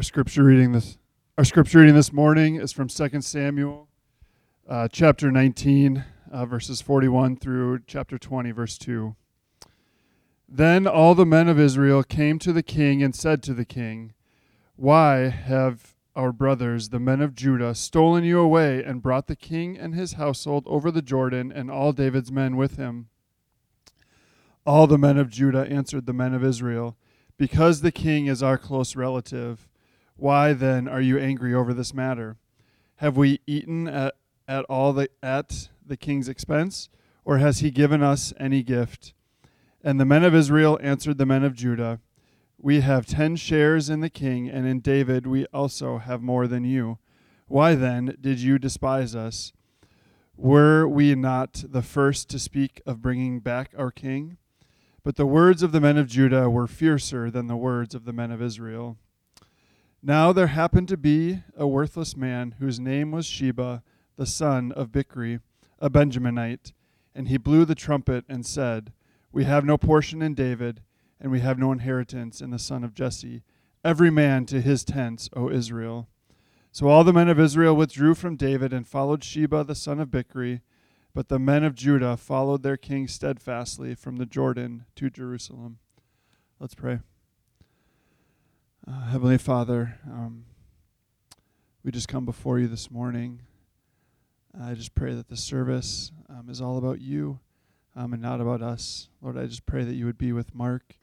Our scripture reading this our scripture reading this morning is from 2 Samuel uh, chapter 19 uh, verses 41 through chapter 20 verse 2. Then all the men of Israel came to the king and said to the king, "Why have our brothers, the men of Judah, stolen you away and brought the king and his household over the Jordan and all David's men with him?" All the men of Judah answered the men of Israel, "Because the king is our close relative." Why then are you angry over this matter? Have we eaten at, at all the, at the king's expense, or has he given us any gift? And the men of Israel answered the men of Judah, We have ten shares in the king, and in David we also have more than you. Why then did you despise us? Were we not the first to speak of bringing back our king? But the words of the men of Judah were fiercer than the words of the men of Israel. Now there happened to be a worthless man whose name was Sheba, the son of Bichri, a Benjaminite, and he blew the trumpet and said, We have no portion in David, and we have no inheritance in the son of Jesse. Every man to his tents, O Israel. So all the men of Israel withdrew from David and followed Sheba, the son of Bichri, but the men of Judah followed their king steadfastly from the Jordan to Jerusalem. Let's pray. Uh, Heavenly Father, um, we just come before you this morning. I just pray that the service um, is all about you um, and not about us. Lord, I just pray that you would be with Mark.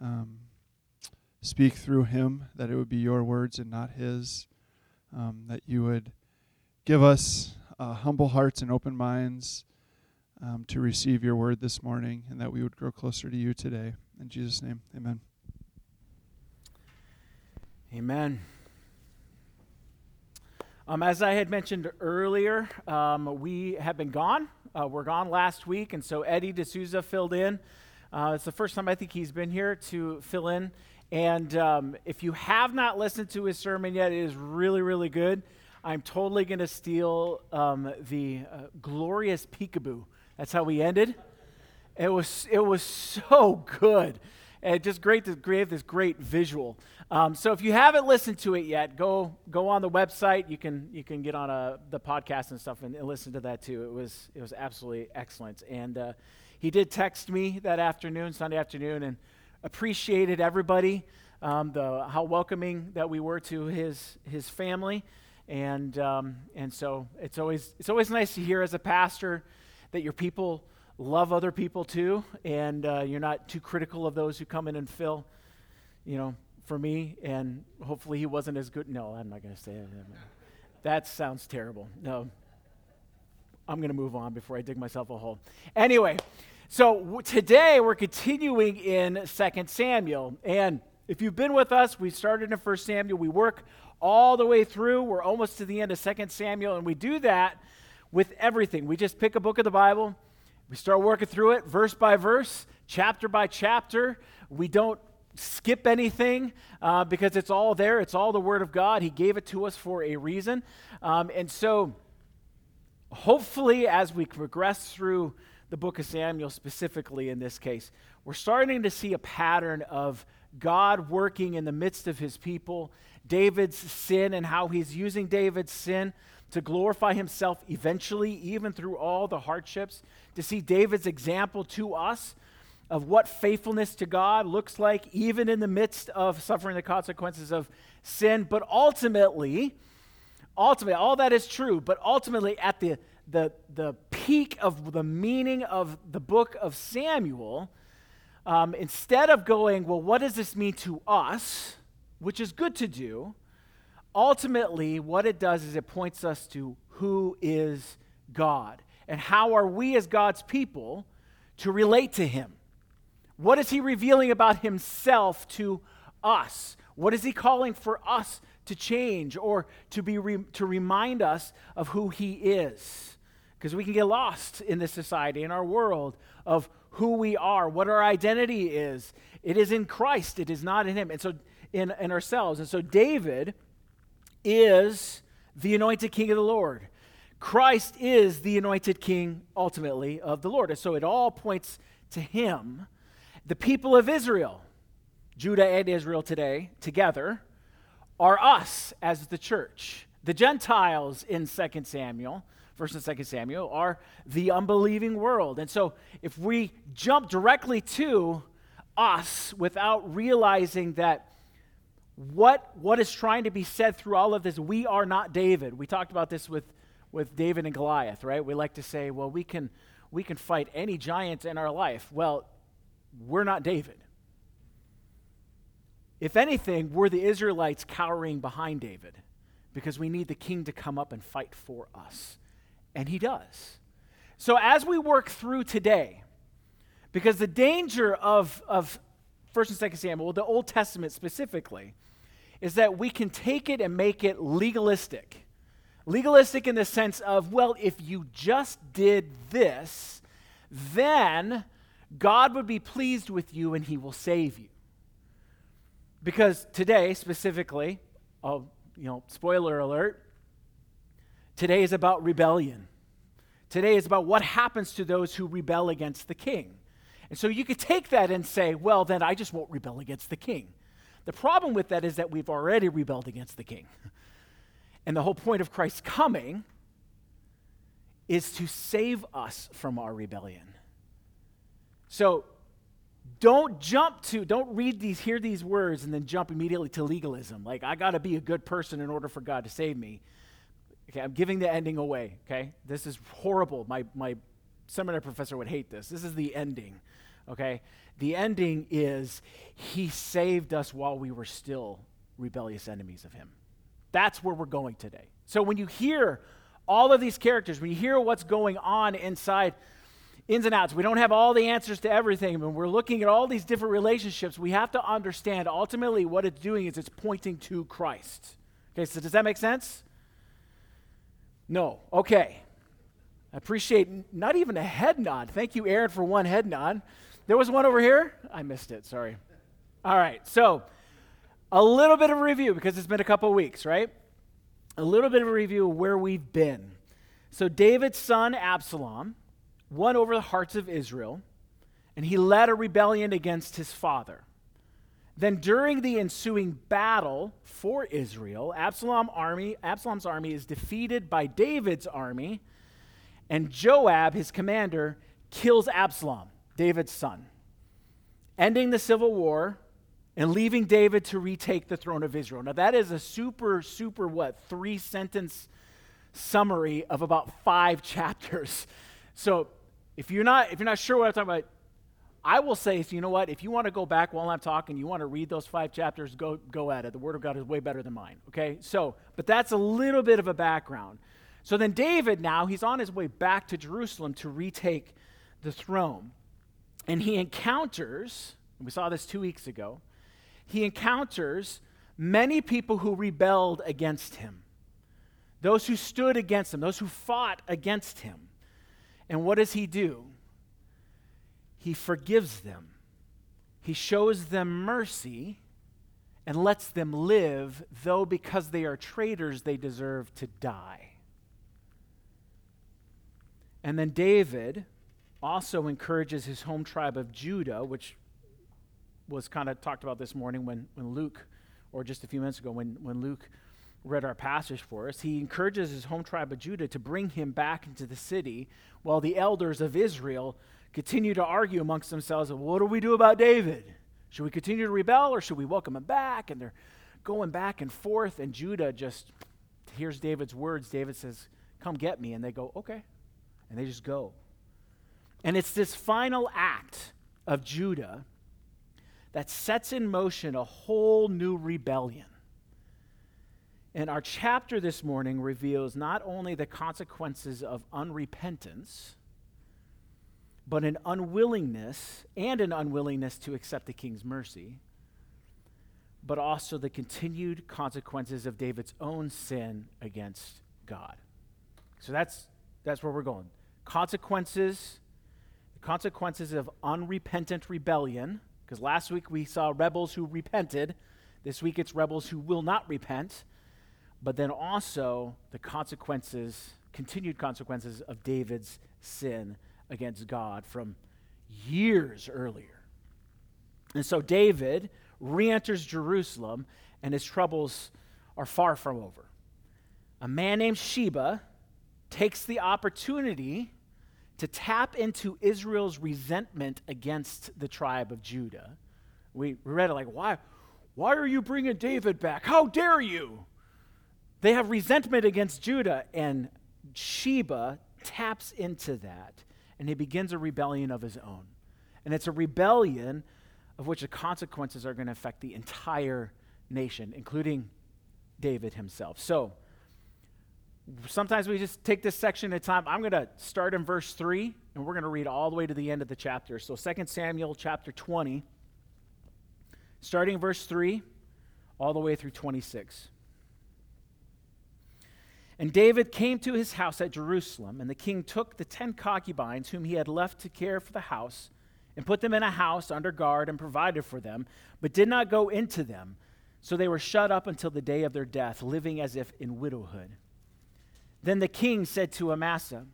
Um, speak through him, that it would be your words and not his. Um, that you would give us uh, humble hearts and open minds um, to receive your word this morning, and that we would grow closer to you today. In Jesus' name, amen. Amen. Um, as I had mentioned earlier, um, we have been gone. Uh, we're gone last week, and so Eddie D'Souza filled in. Uh, it's the first time I think he's been here to fill in. And um, if you have not listened to his sermon yet, it is really, really good. I'm totally going to steal um, the uh, glorious peekaboo. That's how we ended. It was, it was so good. And just great to create this great visual. Um, so if you haven't listened to it yet, go go on the website. You can you can get on a, uh, the podcast and stuff and, and listen to that too. It was it was absolutely excellent. And uh, he did text me that afternoon, Sunday afternoon, and appreciated everybody, um, the how welcoming that we were to his his family, and um, and so it's always it's always nice to hear as a pastor that your people love other people too, and uh, you're not too critical of those who come in and fill, you know, for me, and hopefully he wasn't as good. No, I'm not going to say it. That sounds terrible. No. I'm going to move on before I dig myself a hole. Anyway, so w- today we're continuing in 2 Samuel. And if you've been with us, we started in 1 Samuel. We work all the way through. We're almost to the end of 2 Samuel. And we do that with everything. We just pick a book of the Bible, we start working through it verse by verse, chapter by chapter. We don't skip anything uh, because it's all there. It's all the Word of God. He gave it to us for a reason. Um, and so, hopefully, as we progress through the book of Samuel, specifically in this case, we're starting to see a pattern of God working in the midst of his people, David's sin, and how he's using David's sin to glorify himself eventually, even through all the hardships, to see David's example to us of what faithfulness to God looks like, even in the midst of suffering the consequences of sin. But ultimately, ultimately, all that is true, but ultimately, at the, the, the peak of the meaning of the book of Samuel, um, instead of going, well, what does this mean to us, which is good to do, ultimately, what it does is it points us to who is God and how are we as God's people to relate to Him. What is he revealing about himself to us? What is he calling for us to change or to, be re- to remind us of who he is? Because we can get lost in this society, in our world, of who we are, what our identity is. It is in Christ, it is not in him. And so, in, in ourselves. And so, David is the anointed king of the Lord. Christ is the anointed king, ultimately, of the Lord. And so, it all points to him. The people of Israel, Judah and Israel today, together, are us as the church. The Gentiles in 2 Samuel, 1st and 2nd Samuel, are the unbelieving world. And so if we jump directly to us without realizing that what, what is trying to be said through all of this, we are not David. We talked about this with, with David and Goliath, right? We like to say, well, we can, we can fight any giant in our life. Well, we're not David. If anything, we're the Israelites cowering behind David because we need the king to come up and fight for us. And he does. So as we work through today, because the danger of, of 1st and 2nd Samuel, the Old Testament specifically, is that we can take it and make it legalistic. Legalistic in the sense of, well, if you just did this, then God would be pleased with you and he will save you. Because today, specifically, oh, you know, spoiler alert, today is about rebellion. Today is about what happens to those who rebel against the king. And so you could take that and say, well, then I just won't rebel against the king. The problem with that is that we've already rebelled against the king. And the whole point of Christ's coming is to save us from our rebellion. So don't jump to, don't read these, hear these words, and then jump immediately to legalism. Like, I got to be a good person in order for God to save me. Okay, I'm giving the ending away, okay? This is horrible. My, my seminary professor would hate this. This is the ending, okay? The ending is He saved us while we were still rebellious enemies of Him. That's where we're going today. So when you hear all of these characters, when you hear what's going on inside, ins and outs, we don't have all the answers to everything. When we're looking at all these different relationships, we have to understand ultimately what it's doing is it's pointing to Christ. Okay, so does that make sense? No. Okay. I appreciate not even a head nod. Thank you, Aaron, for one head nod. There was one over here. I missed it. Sorry. All right. So, a little bit of review because it's been a couple weeks, right? A little bit of a review of where we've been. So, David's son, Absalom, won over the hearts of Israel, and he led a rebellion against his father. Then, during the ensuing battle for Israel, Absalom army, Absalom's army is defeated by David's army, and Joab, his commander, kills Absalom, David's son, ending the civil war and leaving David to retake the throne of Israel. Now, that is a super, super, what, three sentence summary of about five chapters. So, if you're not, if you're not sure what I'm talking about, I will say, so you know what? If you want to go back while I'm talking, you want to read those five chapters, go, go at it. The Word of God is way better than mine, okay? So, but that's a little bit of a background. So then David now, he's on his way back to Jerusalem to retake the throne. And he encounters, we saw this two weeks ago, he encounters many people who rebelled against him, those who stood against him, those who fought against him. And what does he do? He forgives them, he shows them mercy and lets them live, though because they are traitors, they deserve to die. And then David also encourages his home tribe of Judah, which was kind of talked about this morning when, when Luke, or just a few minutes ago, when, when Luke read our passage for us. He encourages his home tribe of Judah to bring him back into the city while the elders of Israel continue to argue amongst themselves what do we do about David? Should we continue to rebel or should we welcome him back? And they're going back and forth, and Judah just hears David's words. David says, Come get me. And they go, Okay. And they just go. And it's this final act of Judah that sets in motion a whole new rebellion. And our chapter this morning reveals not only the consequences of unrepentance, but an unwillingness and an unwillingness to accept the king's mercy, but also the continued consequences of David's own sin against God. So that's, that's where we're going. Consequences, the consequences of unrepentant rebellion because last week we saw rebels who repented. This week it's rebels who will not repent. But then also the consequences, continued consequences of David's sin against God from years earlier. And so David re enters Jerusalem, and his troubles are far from over. A man named Sheba takes the opportunity to tap into Israel's resentment against the tribe of Judah. We read it like, why, why are you bringing David back? How dare you? They have resentment against Judah, and Sheba taps into that, and he begins a rebellion of his own. And it's a rebellion of which the consequences are going to affect the entire nation, including David himself. So, sometimes we just take this section at time. I'm going to start in verse 3, and we're going to read all the way to the end of the chapter. So, 2 Samuel chapter 20, starting verse 3, all the way through 26. And David came to his house at Jerusalem, and the king took the ten concubines whom he had left to care for the house, and put them in a house under guard and provided for them, but did not go into them. So they were shut up until the day of their death, living as if in widowhood. Then the king said to Amasa,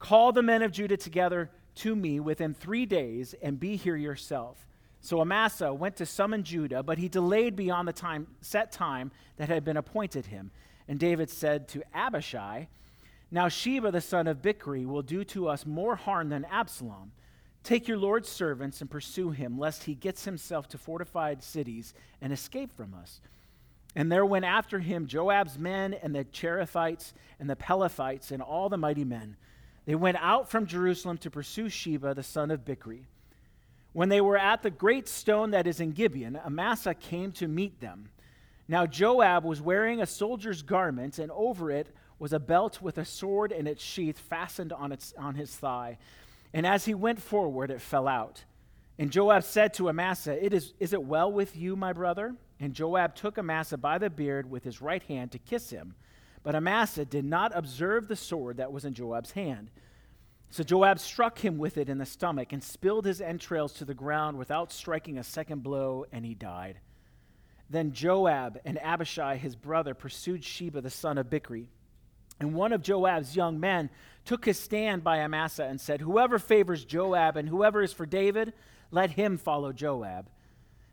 Call the men of Judah together to me within three days, and be here yourself. So Amasa went to summon Judah, but he delayed beyond the time, set time that had been appointed him. And David said to Abishai, Now Sheba the son of Bichri will do to us more harm than Absalom. Take your Lord's servants and pursue him, lest he gets himself to fortified cities and escape from us. And there went after him Joab's men and the Cherethites and the Pelethites and all the mighty men. They went out from Jerusalem to pursue Sheba the son of Bichri. When they were at the great stone that is in Gibeon, Amasa came to meet them. Now Joab was wearing a soldier's garment, and over it was a belt with a sword in its sheath fastened on, its, on his thigh. And as he went forward, it fell out. And Joab said to Amasa, it is, is it well with you, my brother? And Joab took Amasa by the beard with his right hand to kiss him. But Amasa did not observe the sword that was in Joab's hand. So Joab struck him with it in the stomach and spilled his entrails to the ground without striking a second blow, and he died. Then Joab and Abishai, his brother, pursued Sheba the son of Bichri. And one of Joab's young men took his stand by Amasa and said, Whoever favors Joab and whoever is for David, let him follow Joab.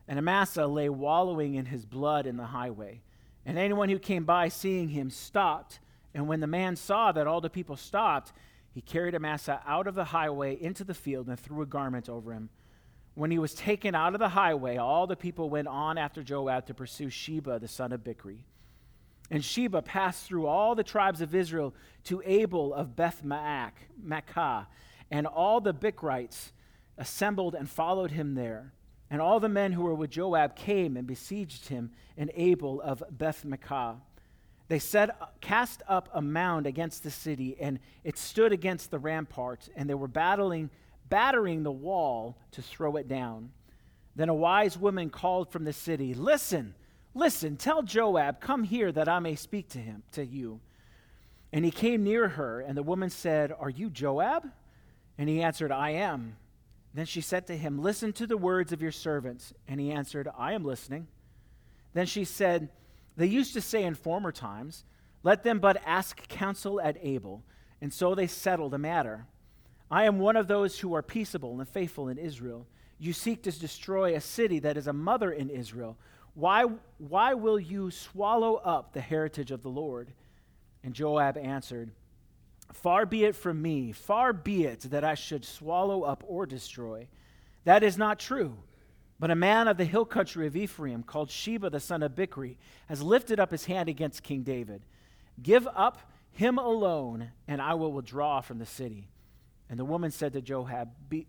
And Amasa lay wallowing in his blood in the highway. And anyone who came by, seeing him, stopped. And when the man saw that all the people stopped, he carried Amasa out of the highway into the field and threw a garment over him. When he was taken out of the highway, all the people went on after Joab to pursue Sheba, the son of Bichri. And Sheba passed through all the tribes of Israel to Abel of Beth Maachah, and all the Bichrites assembled and followed him there. And all the men who were with Joab came and besieged him in Abel of Beth Maachah. They set, cast up a mound against the city, and it stood against the rampart, and they were battling, battering the wall to throw it down. Then a wise woman called from the city, Listen, listen, tell Joab, come here that I may speak to him, to you. And he came near her, and the woman said, Are you Joab? And he answered, I am. Then she said to him, Listen to the words of your servants. And he answered, I am listening. Then she said, They used to say in former times, Let them but ask counsel at Abel. And so they settled the matter. I am one of those who are peaceable and faithful in Israel. You seek to destroy a city that is a mother in Israel. Why, why will you swallow up the heritage of the Lord? And Joab answered, Far be it from me, far be it that I should swallow up or destroy. That is not true. But a man of the hill country of Ephraim, called Sheba the son of Bichri, has lifted up his hand against King David. Give up him alone, and I will withdraw from the city. And the woman said to Joab, Be,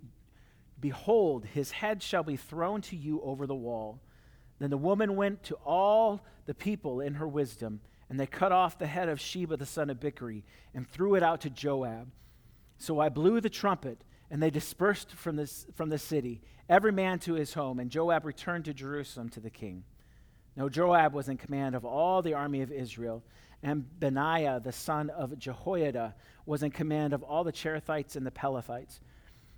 Behold, his head shall be thrown to you over the wall. Then the woman went to all the people in her wisdom and they cut off the head of Sheba the son of Bichri and threw it out to Joab. So I blew the trumpet, and they dispersed from, this, from the city, every man to his home, and Joab returned to Jerusalem to the king. Now Joab was in command of all the army of Israel, and Benaiah the son of Jehoiada was in command of all the Cherethites and the Pelethites.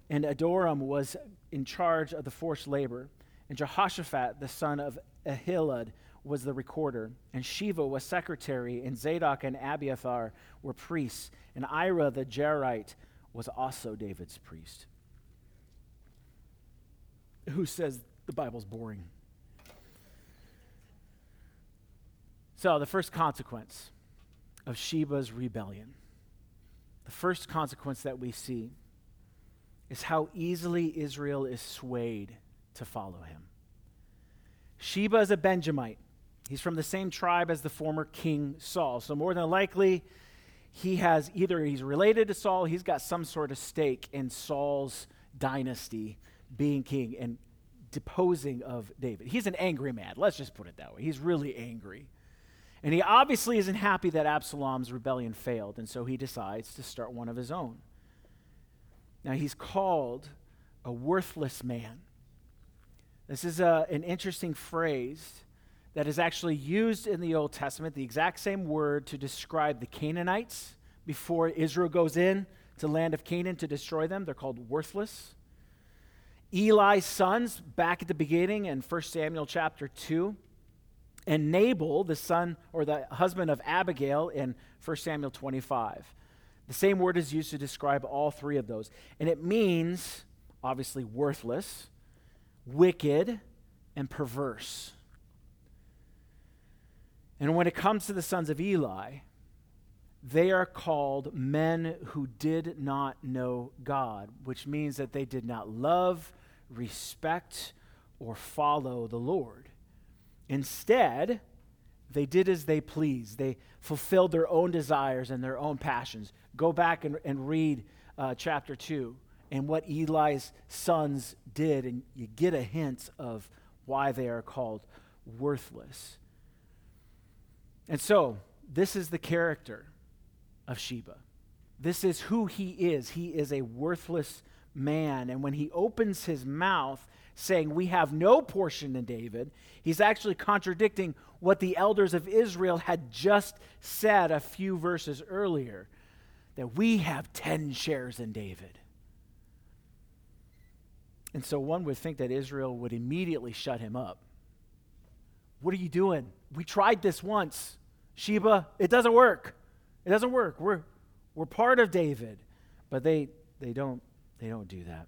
And Adoram was in charge of the forced labor, and Jehoshaphat the son of Ahilud was the recorder, and Sheva was secretary, and Zadok and Abiathar were priests, and Ira the Jairite was also David's priest. Who says the Bible's boring? So, the first consequence of Sheba's rebellion, the first consequence that we see is how easily Israel is swayed to follow him. Sheba is a Benjamite. He's from the same tribe as the former king Saul. So, more than likely, he has either he's related to Saul, he's got some sort of stake in Saul's dynasty being king and deposing of David. He's an angry man. Let's just put it that way. He's really angry. And he obviously isn't happy that Absalom's rebellion failed, and so he decides to start one of his own. Now, he's called a worthless man. This is a, an interesting phrase that is actually used in the Old Testament, the exact same word to describe the Canaanites before Israel goes in to land of Canaan to destroy them. They're called worthless. Eli's sons, back at the beginning in 1 Samuel chapter 2, and Nabal, the son or the husband of Abigail, in 1 Samuel 25. The same word is used to describe all three of those. And it means, obviously, worthless, wicked, and perverse. And when it comes to the sons of Eli, they are called men who did not know God, which means that they did not love, respect, or follow the Lord. Instead, they did as they pleased. They fulfilled their own desires and their own passions. Go back and, and read uh, chapter 2 and what Eli's sons did, and you get a hint of why they are called worthless. And so, this is the character of Sheba. This is who he is. He is a worthless man. And when he opens his mouth saying, We have no portion in David, he's actually contradicting what the elders of Israel had just said a few verses earlier that we have 10 shares in David. And so one would think that Israel would immediately shut him up. What are you doing? We tried this once. Sheba, it doesn't work. It doesn't work. We're, we're part of David. But they, they, don't, they don't do that.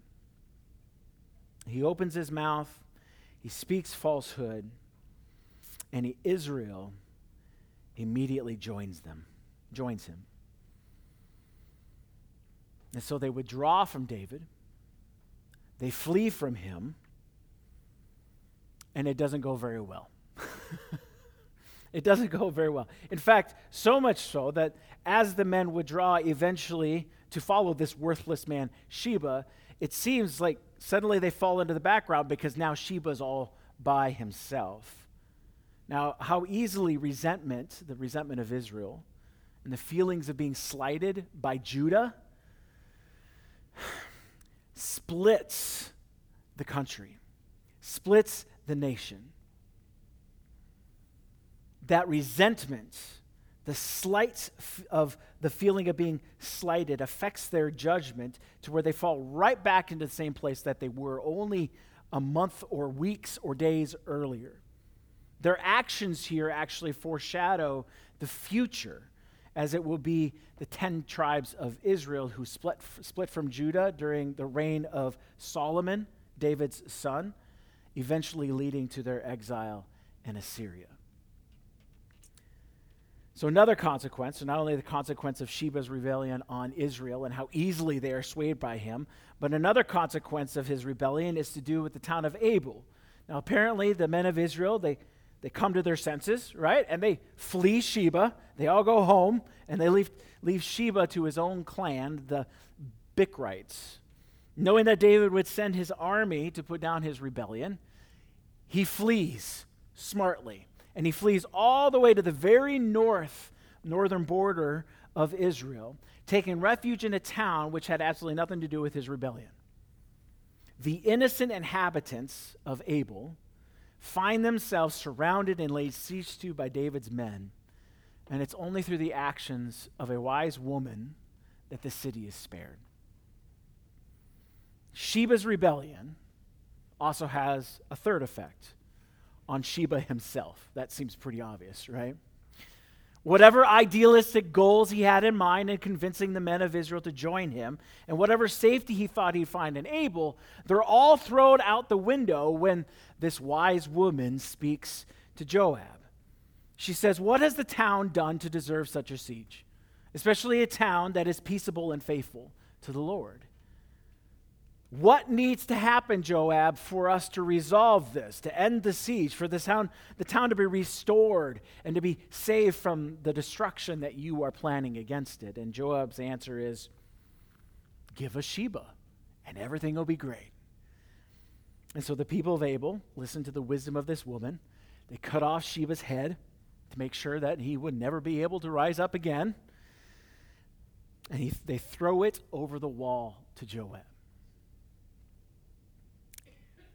He opens his mouth, he speaks falsehood, and he, Israel immediately joins them, joins him. And so they withdraw from David, they flee from him, and it doesn't go very well. it doesn't go very well. In fact, so much so that as the men withdraw eventually to follow this worthless man, Sheba, it seems like suddenly they fall into the background because now Sheba's all by himself. Now, how easily resentment, the resentment of Israel, and the feelings of being slighted by Judah splits the country, splits the nation. That resentment the slight of the feeling of being slighted affects their judgment to where they fall right back into the same place that they were only a month or weeks or days earlier. Their actions here actually foreshadow the future, as it will be the 10 tribes of Israel who split, split from Judah during the reign of Solomon, David's son, eventually leading to their exile in Assyria. So, another consequence, so not only the consequence of Sheba's rebellion on Israel and how easily they are swayed by him, but another consequence of his rebellion is to do with the town of Abel. Now, apparently, the men of Israel, they, they come to their senses, right? And they flee Sheba. They all go home, and they leave, leave Sheba to his own clan, the Bichrites. Knowing that David would send his army to put down his rebellion, he flees smartly and he flees all the way to the very north, northern border of Israel, taking refuge in a town which had absolutely nothing to do with his rebellion. The innocent inhabitants of Abel find themselves surrounded and laid siege to by David's men, and it's only through the actions of a wise woman that the city is spared. Sheba's rebellion also has a third effect on Sheba himself. That seems pretty obvious, right? Whatever idealistic goals he had in mind in convincing the men of Israel to join him, and whatever safety he thought he'd find in Abel, they're all thrown out the window when this wise woman speaks to Joab. She says, What has the town done to deserve such a siege? Especially a town that is peaceable and faithful to the Lord. What needs to happen, Joab, for us to resolve this, to end the siege, for the town, the town to be restored and to be saved from the destruction that you are planning against it? And Joab's answer is give us Sheba, and everything will be great. And so the people of Abel listened to the wisdom of this woman. They cut off Sheba's head to make sure that he would never be able to rise up again. And he, they throw it over the wall to Joab.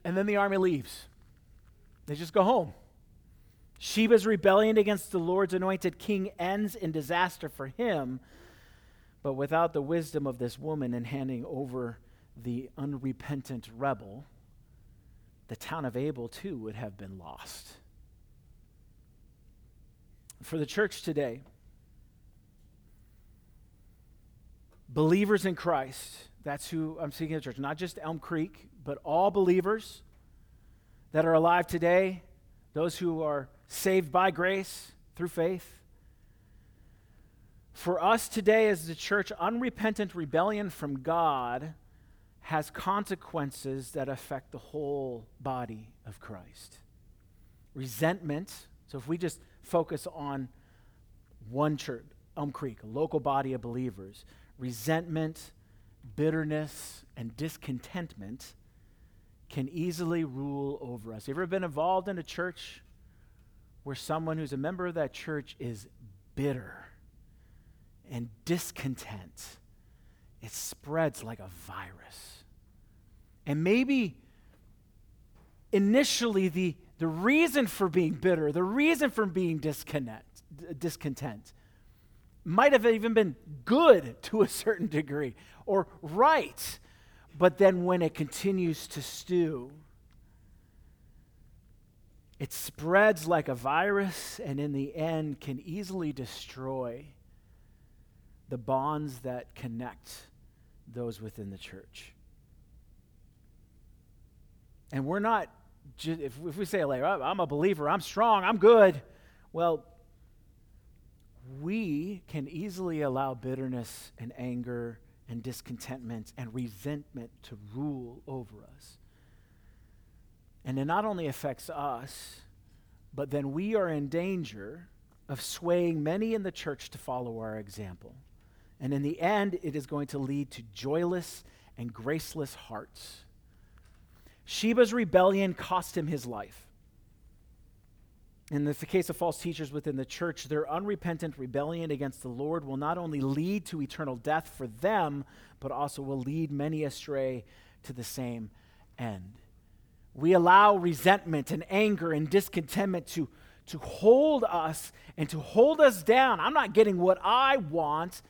And then the army leaves. They just go home. Sheba's rebellion against the Lord's anointed king ends in disaster for him, but without the wisdom of this woman in handing over the unrepentant rebel, the town of Abel too would have been lost. For the church today, believers in Christ, that's who I'm speaking of church, not just Elm Creek, but all believers that are alive today, those who are saved by grace through faith. For us today as the church, unrepentant rebellion from God has consequences that affect the whole body of Christ. Resentment, so if we just focus on one church, Elm Creek, a local body of believers, resentment, bitterness, and discontentment can easily rule over us. You ever been involved in a church where someone who's a member of that church is bitter and discontent? It spreads like a virus. And maybe initially the, the reason for being bitter, the reason for being discontent, discontent might have even been good to a certain degree or right. But then when it continues to stew, it spreads like a virus and in the end can easily destroy the bonds that connect those within the church. And we're not, just, if, if we say, like, oh, I'm a believer, I'm strong, I'm good, well, we can easily allow bitterness and anger and discontentment and resentment to rule over us. And it not only affects us, but then we are in danger of swaying many in the church to follow our example. And in the end, it is going to lead to joyless and graceless hearts. Sheba's rebellion cost him his life. In the case of false teachers within the church, their unrepentant rebellion against the Lord will not only lead to eternal death for them, but also will lead many astray to the same end. We allow resentment and anger and discontentment to, to hold us and to hold us down. I'm not getting what I want.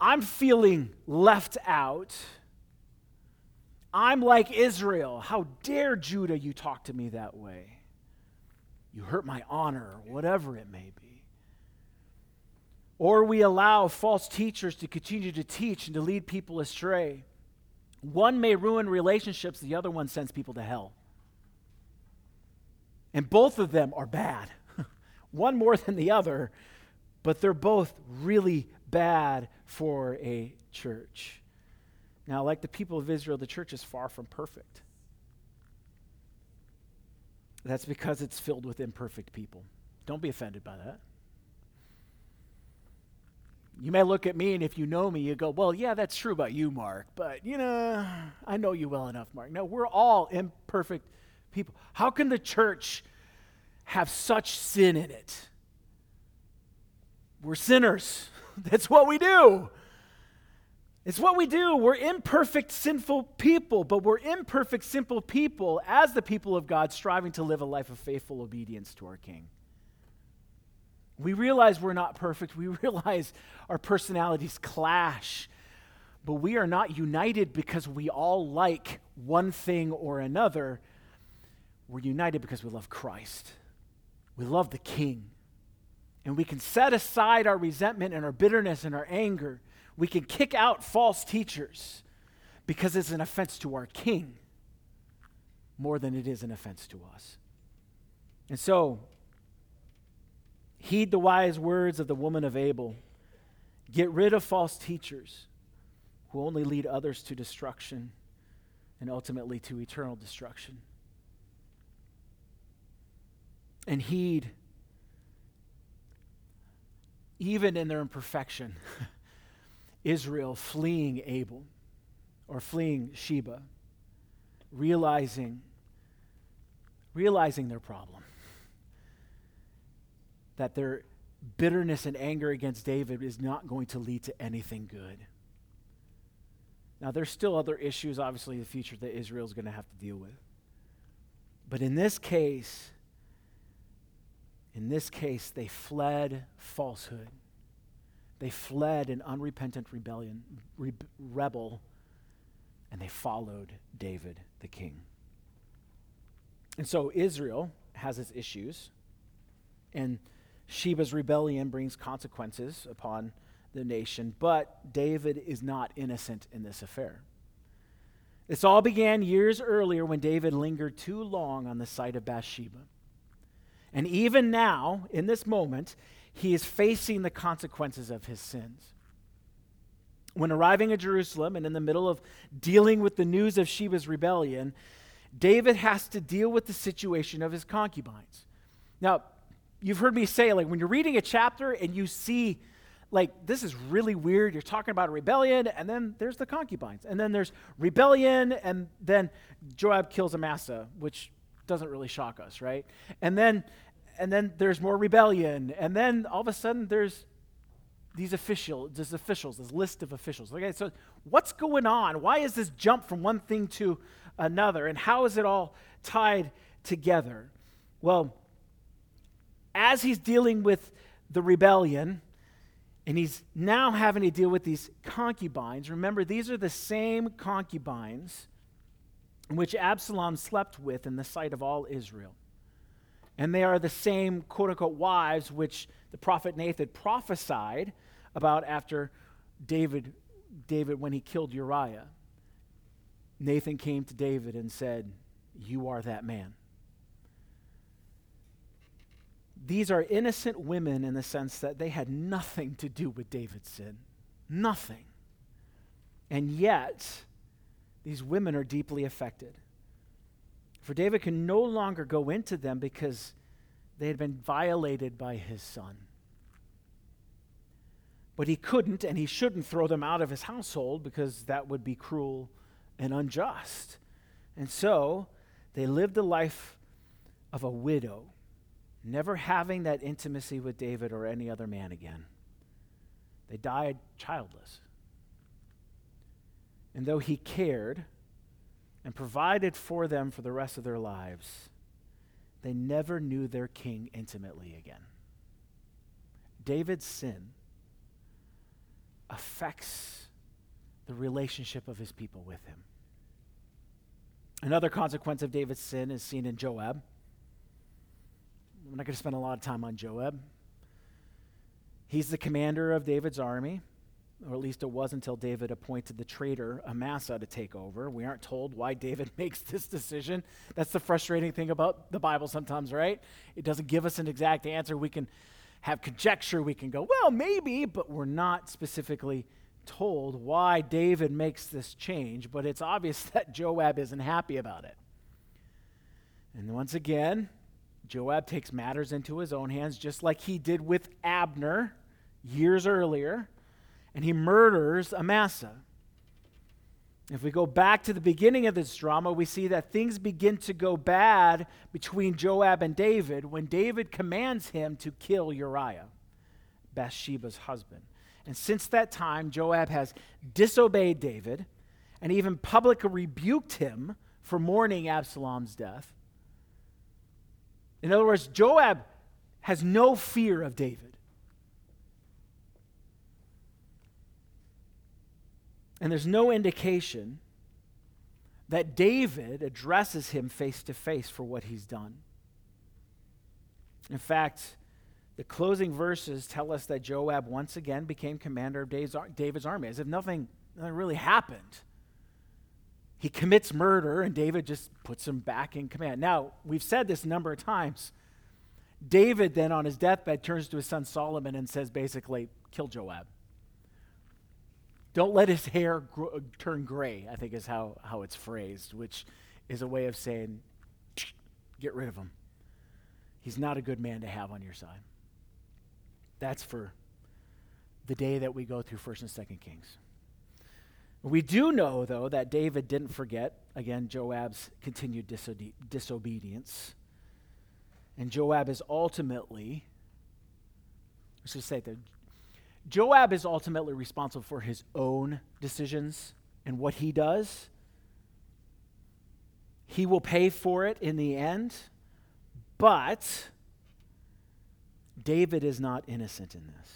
I'm feeling left out. I'm like Israel. How dare Judah you talk to me that way? You hurt my honor, or whatever it may be. Or we allow false teachers to continue to teach and to lead people astray. One may ruin relationships, the other one sends people to hell. And both of them are bad. one more than the other, but they're both really bad for a church. Now, like the people of Israel, the church is far from perfect. That's because it's filled with imperfect people. Don't be offended by that. You may look at me, and if you know me, you go, Well, yeah, that's true about you, Mark, but you know, I know you well enough, Mark. No, we're all imperfect people. How can the church have such sin in it? We're sinners. That's what we do. It's what we do. We're imperfect, sinful people, but we're imperfect, simple people as the people of God, striving to live a life of faithful obedience to our King. We realize we're not perfect. We realize our personalities clash, but we are not united because we all like one thing or another. We're united because we love Christ, we love the King. And we can set aside our resentment and our bitterness and our anger we can kick out false teachers because it's an offense to our king more than it is an offense to us. And so, Heed the wise words of the woman of Abel. Get rid of false teachers who only lead others to destruction and ultimately to eternal destruction. And heed, even in their imperfection, Israel fleeing Abel or fleeing Sheba, realizing, realizing their problem. That their bitterness and anger against David is not going to lead to anything good. Now, there's still other issues, obviously, in the future that Israel is going to have to deal with. But in this case, in this case, they fled falsehood. They fled in unrepentant rebellion, re- rebel, and they followed David the king. And so Israel has its issues, and Sheba's rebellion brings consequences upon the nation, but David is not innocent in this affair. This all began years earlier when David lingered too long on the sight of Bathsheba. And even now, in this moment, he is facing the consequences of his sins. When arriving at Jerusalem and in the middle of dealing with the news of Sheba's rebellion, David has to deal with the situation of his concubines. Now, you've heard me say, like, when you're reading a chapter and you see, like, this is really weird. You're talking about a rebellion, and then there's the concubines. And then there's rebellion, and then Joab kills Amasa, which doesn't really shock us, right? And then and then there's more rebellion, and then all of a sudden there's these official, these officials, this list of officials. Okay, so what's going on? Why is this jump from one thing to another, and how is it all tied together? Well, as he's dealing with the rebellion, and he's now having to deal with these concubines. Remember, these are the same concubines which Absalom slept with in the sight of all Israel. And they are the same quote unquote wives which the prophet Nathan prophesied about after David, David when he killed Uriah. Nathan came to David and said, You are that man. These are innocent women in the sense that they had nothing to do with David's sin. Nothing. And yet, these women are deeply affected. For David can no longer go into them because they had been violated by his son. But he couldn't and he shouldn't throw them out of his household because that would be cruel and unjust. And so they lived a life of a widow, never having that intimacy with David or any other man again. They died childless. And though he cared, and provided for them for the rest of their lives, they never knew their king intimately again. David's sin affects the relationship of his people with him. Another consequence of David's sin is seen in Joab. I'm not going to spend a lot of time on Joab. He's the commander of David's army or at least it was until David appointed the traitor Amasa to take over. We aren't told why David makes this decision. That's the frustrating thing about the Bible sometimes, right? It doesn't give us an exact answer. We can have conjecture, we can go, well, maybe, but we're not specifically told why David makes this change, but it's obvious that Joab isn't happy about it. And once again, Joab takes matters into his own hands, just like he did with Abner years earlier and he murders Amasa. If we go back to the beginning of this drama, we see that things begin to go bad between Joab and David when David commands him to kill Uriah, Bathsheba's husband. And since that time, Joab has disobeyed David and even publicly rebuked him for mourning Absalom's death. In other words, Joab has no fear of David. And there's no indication that David addresses him face to face for what he's done. In fact, the closing verses tell us that Joab once again became commander of David's army, as if nothing, nothing really happened. He commits murder, and David just puts him back in command. Now, we've said this a number of times. David then, on his deathbed, turns to his son Solomon and says basically, kill Joab. Don't let his hair turn gray, I think is how, how it's phrased, which is a way of saying, get rid of him. He's not a good man to have on your side. That's for the day that we go through 1st and 2nd Kings. We do know, though, that David didn't forget, again, Joab's continued disobe- disobedience. And Joab is ultimately, let's just say that Joab is ultimately responsible for his own decisions and what he does. He will pay for it in the end, but David is not innocent in this.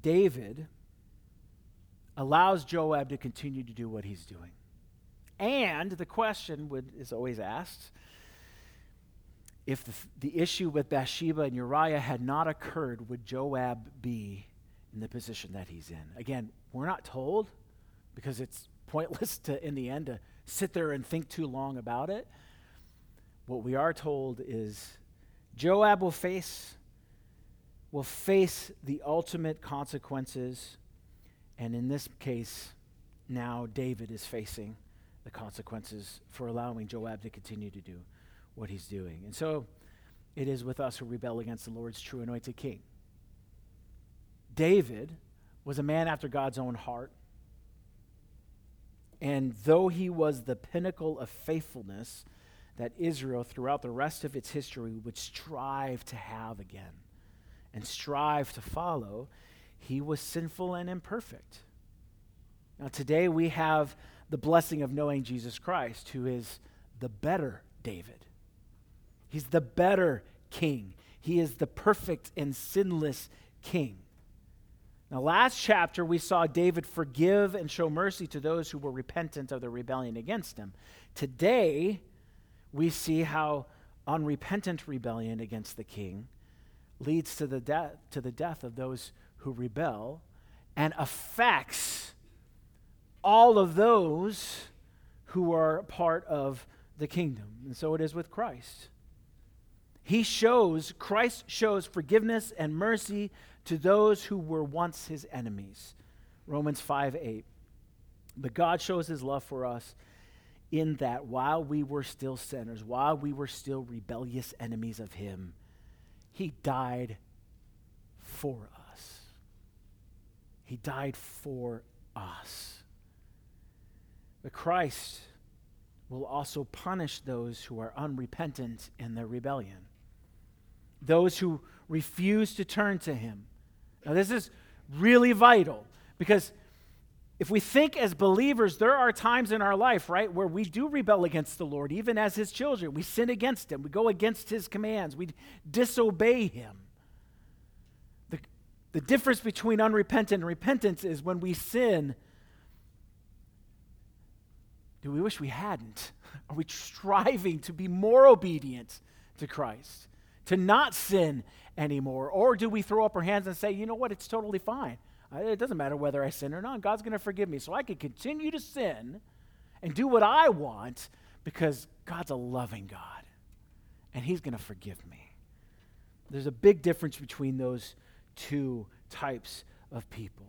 David allows Joab to continue to do what he's doing. And the question would, is always asked if the, the issue with Bathsheba and Uriah had not occurred, would Joab be in the position that he's in? Again, we're not told because it's pointless to, in the end, to sit there and think too long about it. What we are told is Joab will face will face the ultimate consequences. And in this case, now David is facing the consequences for allowing Joab to continue to do what he's doing. And so it is with us who rebel against the Lord's true anointed king. David was a man after God's own heart. And though he was the pinnacle of faithfulness that Israel, throughout the rest of its history, would strive to have again and strive to follow, he was sinful and imperfect. Now, today we have the blessing of knowing Jesus Christ, who is the better David. He's the better king. He is the perfect and sinless king. Now, last chapter, we saw David forgive and show mercy to those who were repentant of their rebellion against him. Today, we see how unrepentant rebellion against the king leads to the, de- to the death of those who rebel and affects all of those who are part of the kingdom. And so it is with Christ. He shows, Christ shows forgiveness and mercy to those who were once his enemies. Romans 5 8. But God shows his love for us in that while we were still sinners, while we were still rebellious enemies of him, he died for us. He died for us. But Christ will also punish those who are unrepentant in their rebellion, those who refuse to turn to Him. Now, this is really vital because if we think as believers, there are times in our life, right, where we do rebel against the Lord, even as His children. We sin against Him, we go against His commands, we disobey Him. The, the difference between unrepentant and repentance is when we sin, do we wish we hadn't? Are we striving to be more obedient to Christ, to not sin anymore? Or do we throw up our hands and say, you know what, it's totally fine? It doesn't matter whether I sin or not. God's going to forgive me. So I can continue to sin and do what I want because God's a loving God and He's going to forgive me. There's a big difference between those two types of people.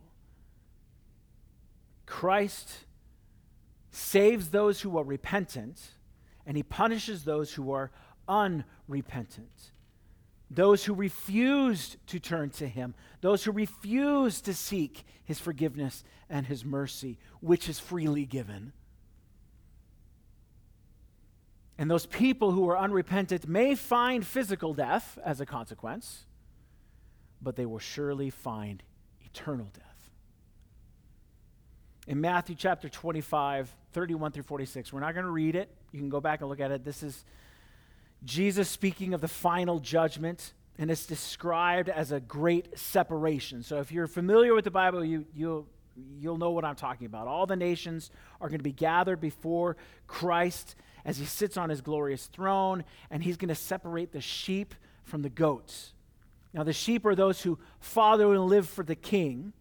Christ saves those who are repentant, and he punishes those who are unrepentant those who refused to turn to him, those who refused to seek his forgiveness and his mercy, which is freely given. And those people who are unrepentant may find physical death as a consequence, but they will surely find eternal death. In Matthew chapter 25, 31 through 46, we're not going to read it. You can go back and look at it. This is Jesus speaking of the final judgment, and it's described as a great separation. So if you're familiar with the Bible, you, you'll, you'll know what I'm talking about. All the nations are going to be gathered before Christ as he sits on his glorious throne, and he's going to separate the sheep from the goats. Now, the sheep are those who follow and live for the king,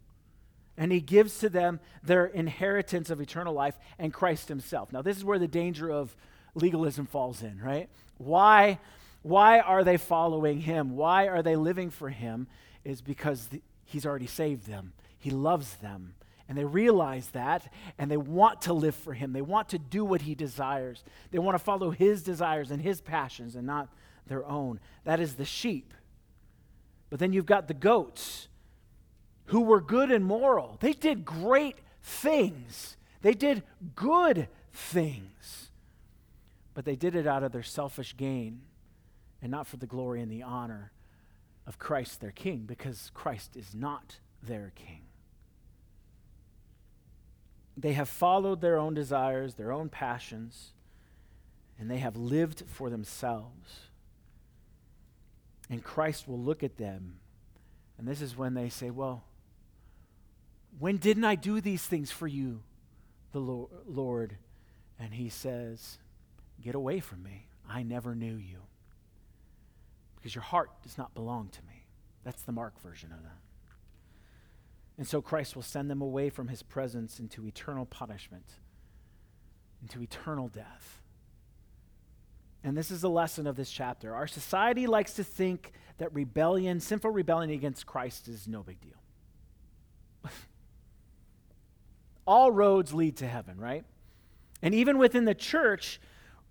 and he gives to them their inheritance of eternal life and Christ himself. Now, this is where the danger of legalism falls in, right? Why, why are they following him? Why are they living for him? Is because the, he's already saved them. He loves them. And they realize that, and they want to live for him. They want to do what he desires. They want to follow his desires and his passions and not their own. That is the sheep. But then you've got the goats who were good and moral. They did great things, they did good things. But they did it out of their selfish gain and not for the glory and the honor of Christ, their king, because Christ is not their king. They have followed their own desires, their own passions, and they have lived for themselves. And Christ will look at them, and this is when they say, Well, when didn't I do these things for you, the Lord? And he says, Get away from me. I never knew you. Because your heart does not belong to me. That's the Mark version of that. And so Christ will send them away from his presence into eternal punishment, into eternal death. And this is the lesson of this chapter. Our society likes to think that rebellion, sinful rebellion against Christ, is no big deal. All roads lead to heaven, right? And even within the church,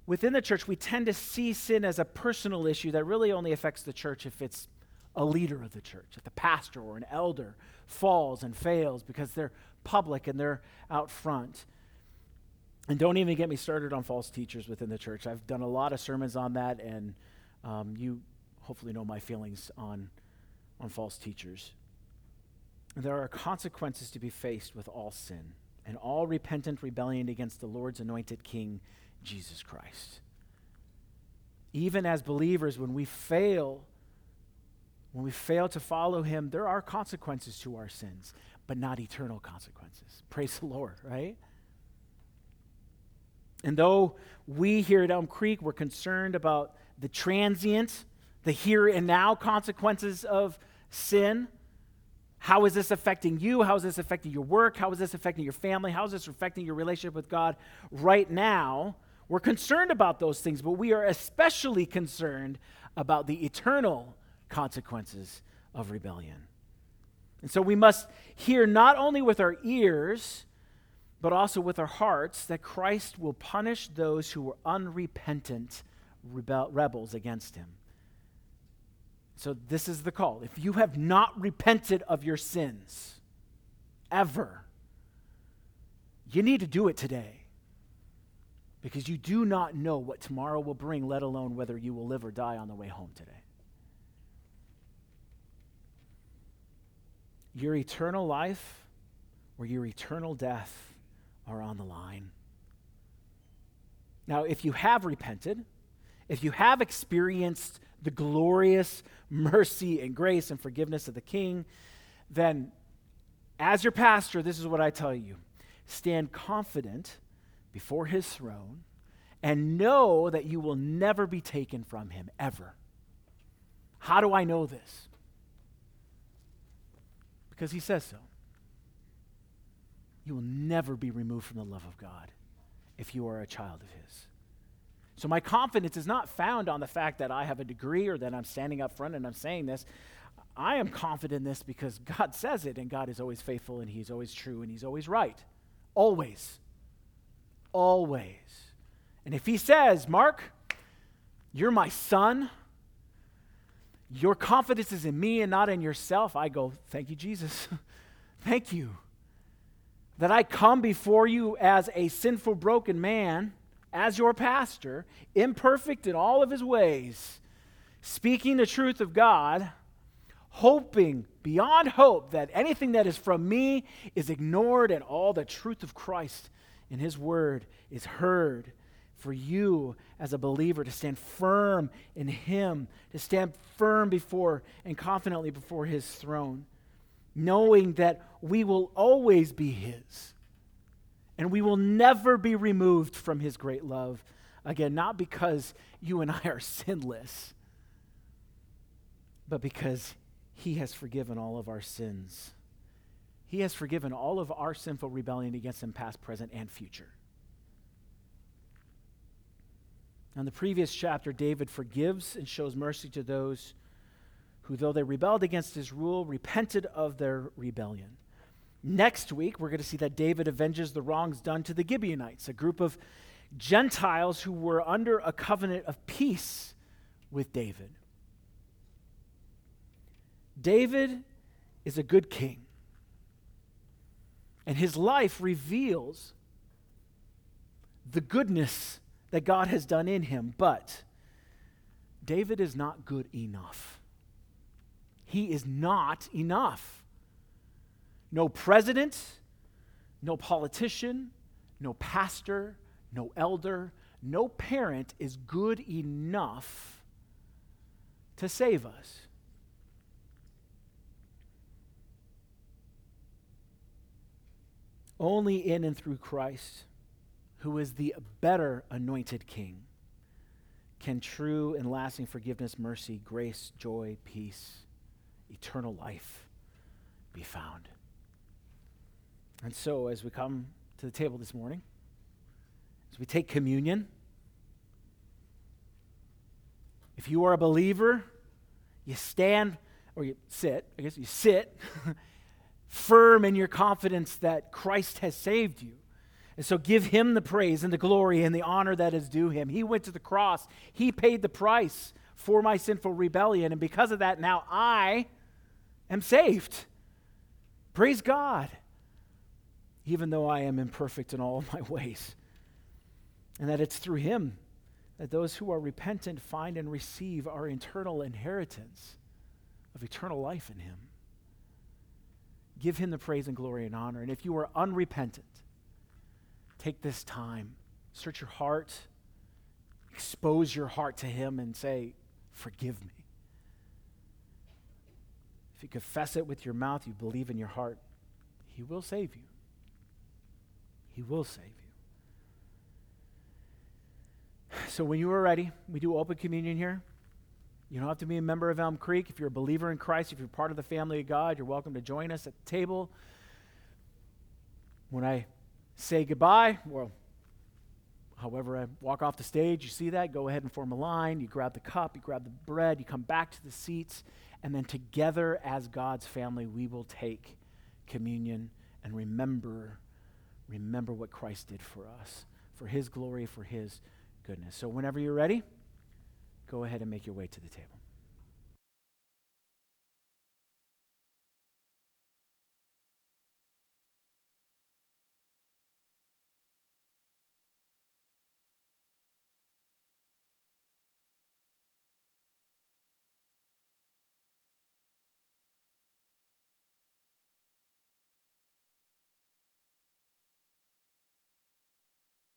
within the church, we tend to see sin as a personal issue that really only affects the church if it's a leader of the church, if the pastor or an elder falls and fails because they're public and they're out front. And don't even get me started on false teachers within the church. I've done a lot of sermons on that, and um, you hopefully know my feelings on, on false teachers. There are consequences to be faced with all sin and all repentant rebellion against the Lord's anointed King, Jesus Christ. Even as believers, when we fail, when we fail to follow him, there are consequences to our sins, but not eternal consequences. Praise the Lord, right? And though we here at Elm Creek were concerned about the transient, the here and now consequences of sin, how is this affecting you? How is this affecting your work? How is this affecting your family? How is this affecting your relationship with God right now? We're concerned about those things, but we are especially concerned about the eternal consequences of rebellion. And so we must hear not only with our ears, but also with our hearts that Christ will punish those who were unrepentant rebel- rebels against him. So, this is the call. If you have not repented of your sins, ever, you need to do it today. Because you do not know what tomorrow will bring, let alone whether you will live or die on the way home today. Your eternal life or your eternal death are on the line. Now, if you have repented, if you have experienced the glorious mercy and grace and forgiveness of the King, then as your pastor, this is what I tell you stand confident before his throne and know that you will never be taken from him, ever. How do I know this? Because he says so. You will never be removed from the love of God if you are a child of his. So my confidence is not found on the fact that I have a degree or that I'm standing up front and I'm saying this. I am confident in this because God says it, and God is always faithful, and He's always true, and He's always right. Always. Always. And if He says, Mark, you're my son, your confidence is in me and not in yourself, I go, Thank you, Jesus. Thank you. That I come before you as a sinful, broken man as your pastor, imperfect in all of his ways, speaking the truth of God, hoping beyond hope that anything that is from me is ignored and all the truth of Christ in his word is heard for you as a believer to stand firm in him, to stand firm before and confidently before his throne, knowing that we will always be his and we will never be removed from his great love. Again, not because you and I are sinless, but because he has forgiven all of our sins. He has forgiven all of our sinful rebellion against him, past, present, and future. In the previous chapter, David forgives and shows mercy to those who, though they rebelled against his rule, repented of their rebellion. Next week, we're going to see that David avenges the wrongs done to the Gibeonites, a group of Gentiles who were under a covenant of peace with David. David is a good king, and his life reveals the goodness that God has done in him, but David is not good enough. He is not enough. No president, no politician, no pastor, no elder, no parent is good enough to save us. Only in and through Christ, who is the better anointed king, can true and lasting forgiveness, mercy, grace, joy, peace, eternal life be found. And so, as we come to the table this morning, as we take communion, if you are a believer, you stand or you sit, I guess you sit firm in your confidence that Christ has saved you. And so give him the praise and the glory and the honor that is due him. He went to the cross, he paid the price for my sinful rebellion. And because of that, now I am saved. Praise God even though I am imperfect in all of my ways. And that it's through him that those who are repentant find and receive our eternal inheritance of eternal life in him. Give him the praise and glory and honor. And if you are unrepentant, take this time, search your heart, expose your heart to him, and say, Forgive me. If you confess it with your mouth, you believe in your heart, he will save you. He will save you. So when you are ready, we do open communion here. You don't have to be a member of Elm Creek. If you're a believer in Christ, if you're part of the family of God, you're welcome to join us at the table. When I say goodbye, well, however I walk off the stage, you see that, go ahead and form a line. You grab the cup, you grab the bread, you come back to the seats, and then together as God's family, we will take communion and remember remember what Christ did for us, for his glory, for his goodness. So, whenever you're ready, go ahead and make your way to the table.